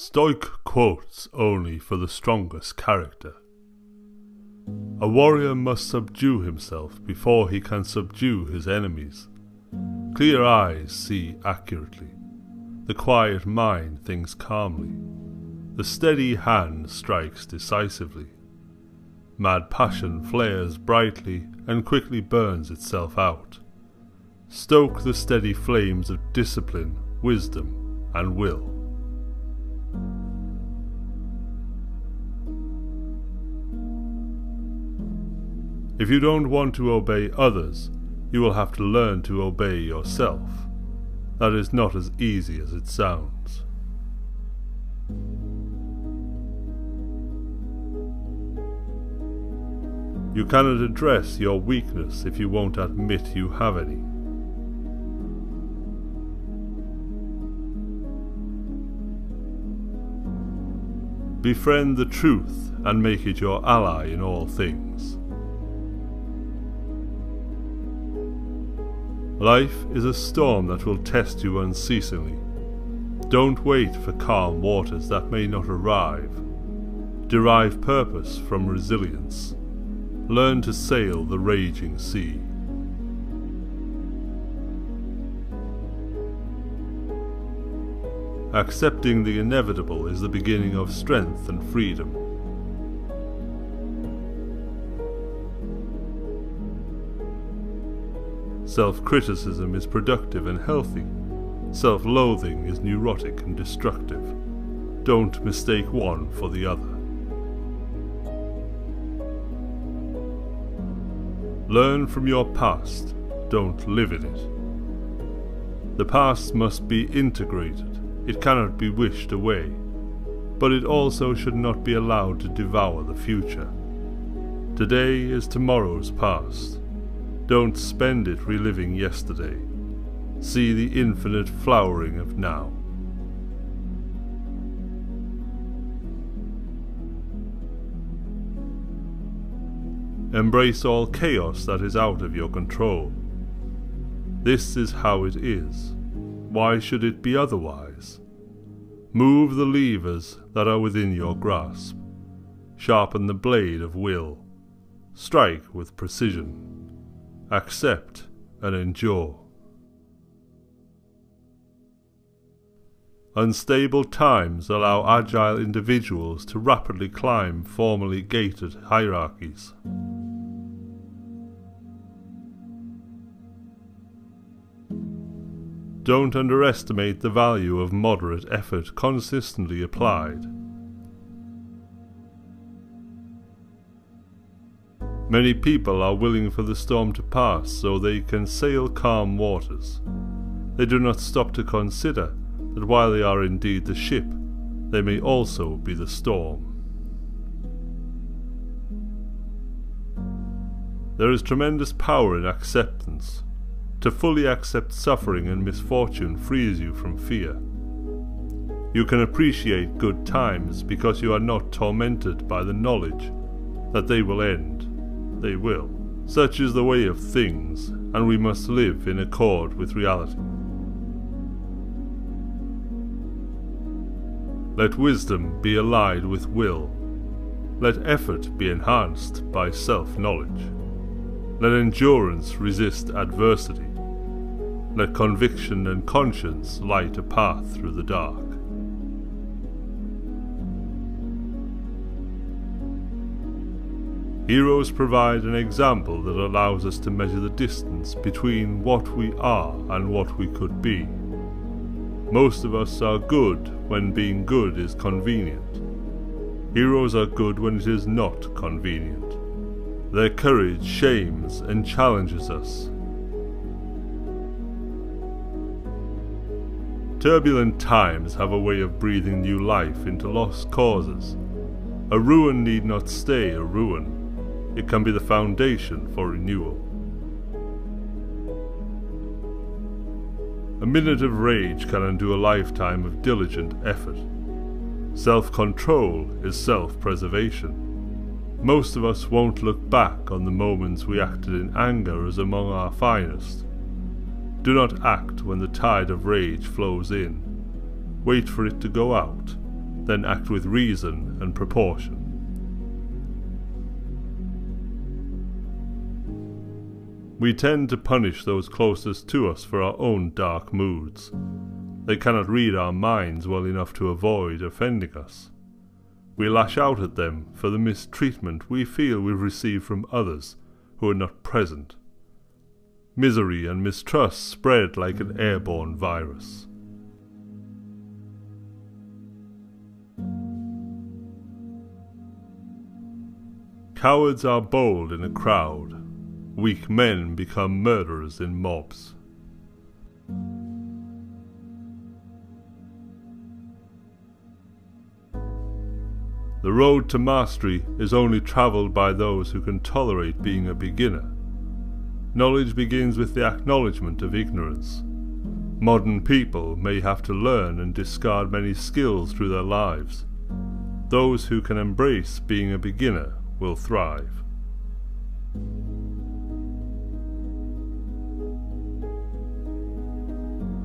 Stoic quotes only for the strongest character. A warrior must subdue himself before he can subdue his enemies. Clear eyes see accurately. The quiet mind thinks calmly. The steady hand strikes decisively. Mad passion flares brightly and quickly burns itself out. Stoke the steady flames of discipline, wisdom, and will. If you don't want to obey others, you will have to learn to obey yourself. That is not as easy as it sounds. You cannot address your weakness if you won't admit you have any. Befriend the truth and make it your ally in all things. Life is a storm that will test you unceasingly. Don't wait for calm waters that may not arrive. Derive purpose from resilience. Learn to sail the raging sea. Accepting the inevitable is the beginning of strength and freedom. Self criticism is productive and healthy. Self loathing is neurotic and destructive. Don't mistake one for the other. Learn from your past, don't live in it. The past must be integrated, it cannot be wished away, but it also should not be allowed to devour the future. Today is tomorrow's past. Don't spend it reliving yesterday. See the infinite flowering of now. Embrace all chaos that is out of your control. This is how it is. Why should it be otherwise? Move the levers that are within your grasp. Sharpen the blade of will. Strike with precision accept, and endure. Unstable times allow agile individuals to rapidly climb formerly gated hierarchies. Don't underestimate the value of moderate effort consistently applied. Many people are willing for the storm to pass so they can sail calm waters. They do not stop to consider that while they are indeed the ship, they may also be the storm. There is tremendous power in acceptance. To fully accept suffering and misfortune frees you from fear. You can appreciate good times because you are not tormented by the knowledge that they will end they will. Such is the way of things, and we must live in accord with reality. Let wisdom be allied with will. Let effort be enhanced by self knowledge. Let endurance resist adversity. Let conviction and conscience light a path through the dark. Heroes provide an example that allows us to measure the distance between what we are and what we could be. Most of us are good when being good is convenient. Heroes are good when it is not convenient. Their courage shames and challenges us. Turbulent times have a way of breathing new life into lost causes. A ruin need not stay a ruin it can be the foundation for renewal. A minute of rage can undo a lifetime of diligent effort. Self control is self preservation. Most of us won't look back on the moments we acted in anger as among our finest. Do not act when the tide of rage flows in. Wait for it to go out. then act with reason and proportion. We tend to punish those closest to us for our own dark moods. They cannot read our minds well enough to avoid offending us. We lash out at them for the mistreatment we feel we've received from others who are not present. Misery and mistrust spread like an airborne virus. Cowards are bold in a crowd, Weak men become murderers in mobs. The road to mastery is only travelled by those who can tolerate being a beginner. Knowledge begins with the acknowledgement of ignorance. Modern people may have to learn and discard many skills through their lives. Those who can embrace being a beginner will thrive.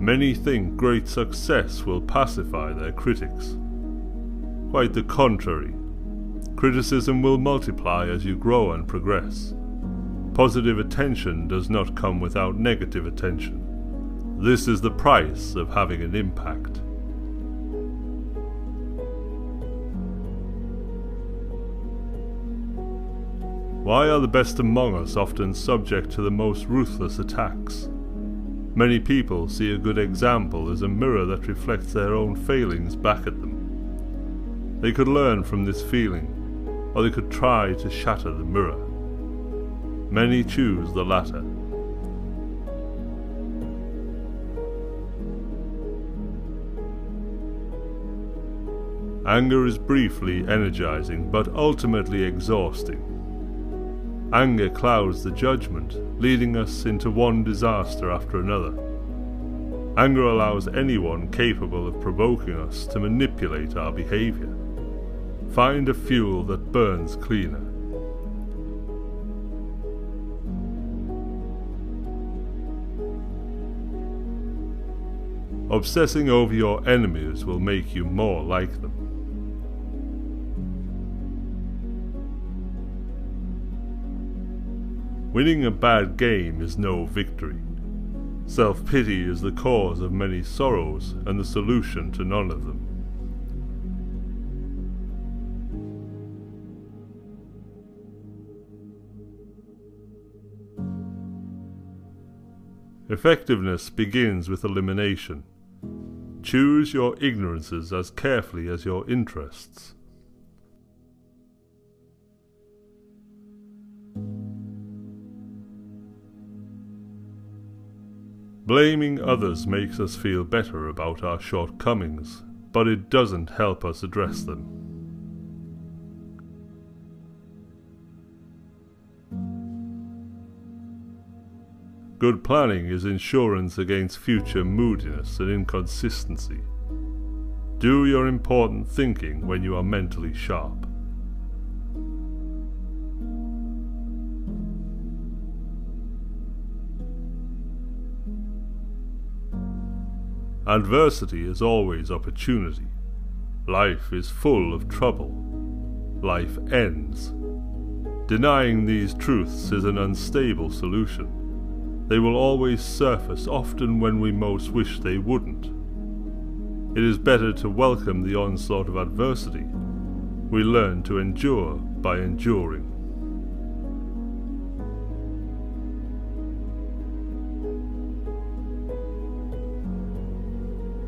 Many think great success will pacify their critics. Quite the contrary. Criticism will multiply as you grow and progress. Positive attention does not come without negative attention. This is the price of having an impact. Why are the best among us often subject to the most ruthless attacks? Many people see a good example as a mirror that reflects their own failings back at them. They could learn from this feeling, or they could try to shatter the mirror. Many choose the latter. Anger is briefly energizing but ultimately exhausting. Anger clouds the judgment, leading us into one disaster after another. Anger allows anyone capable of provoking us to manipulate our behavior. Find a fuel that burns cleaner. Obsessing over your enemies will make you more like them. Winning a bad game is no victory. Self pity is the cause of many sorrows and the solution to none of them. Effectiveness begins with elimination. Choose your ignorances as carefully as your interests. Blaming others makes us feel better about our shortcomings, but it doesn't help us address them. Good planning is insurance against future moodiness and inconsistency. Do your important thinking when you are mentally sharp. Adversity is always opportunity. Life is full of trouble. Life ends. Denying these truths is an unstable solution. They will always surface, often when we most wish they wouldn't. It is better to welcome the onslaught of adversity. We learn to endure by enduring.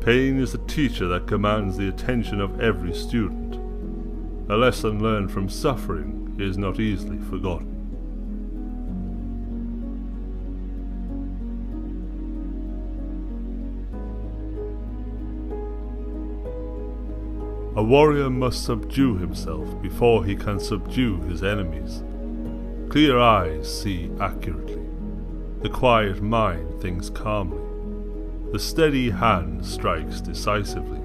Pain is a teacher that commands the attention of every student. A lesson learned from suffering is not easily forgotten. A warrior must subdue himself before he can subdue his enemies. Clear eyes see accurately. The quiet mind thinks calmly. The steady hand strikes decisively.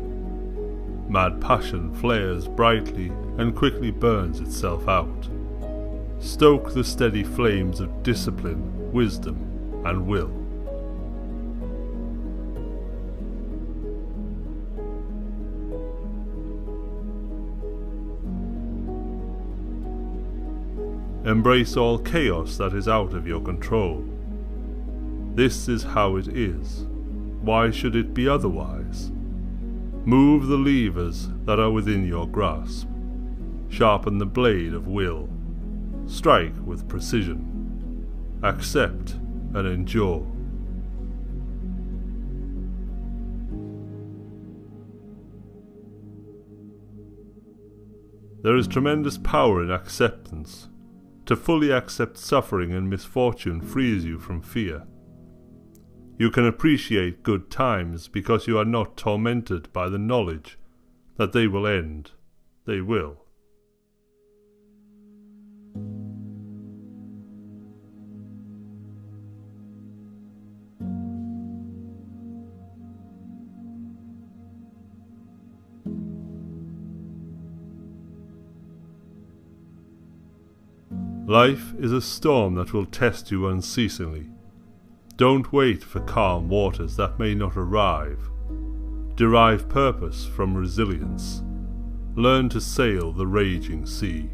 Mad passion flares brightly and quickly burns itself out. Stoke the steady flames of discipline, wisdom, and will. Embrace all chaos that is out of your control. This is how it is. Why should it be otherwise? Move the levers that are within your grasp. Sharpen the blade of will. Strike with precision. Accept and endure. There is tremendous power in acceptance. To fully accept suffering and misfortune frees you from fear. You can appreciate good times because you are not tormented by the knowledge that they will end. They will. Life is a storm that will test you unceasingly. Don't wait for calm waters that may not arrive. Derive purpose from resilience. Learn to sail the raging sea.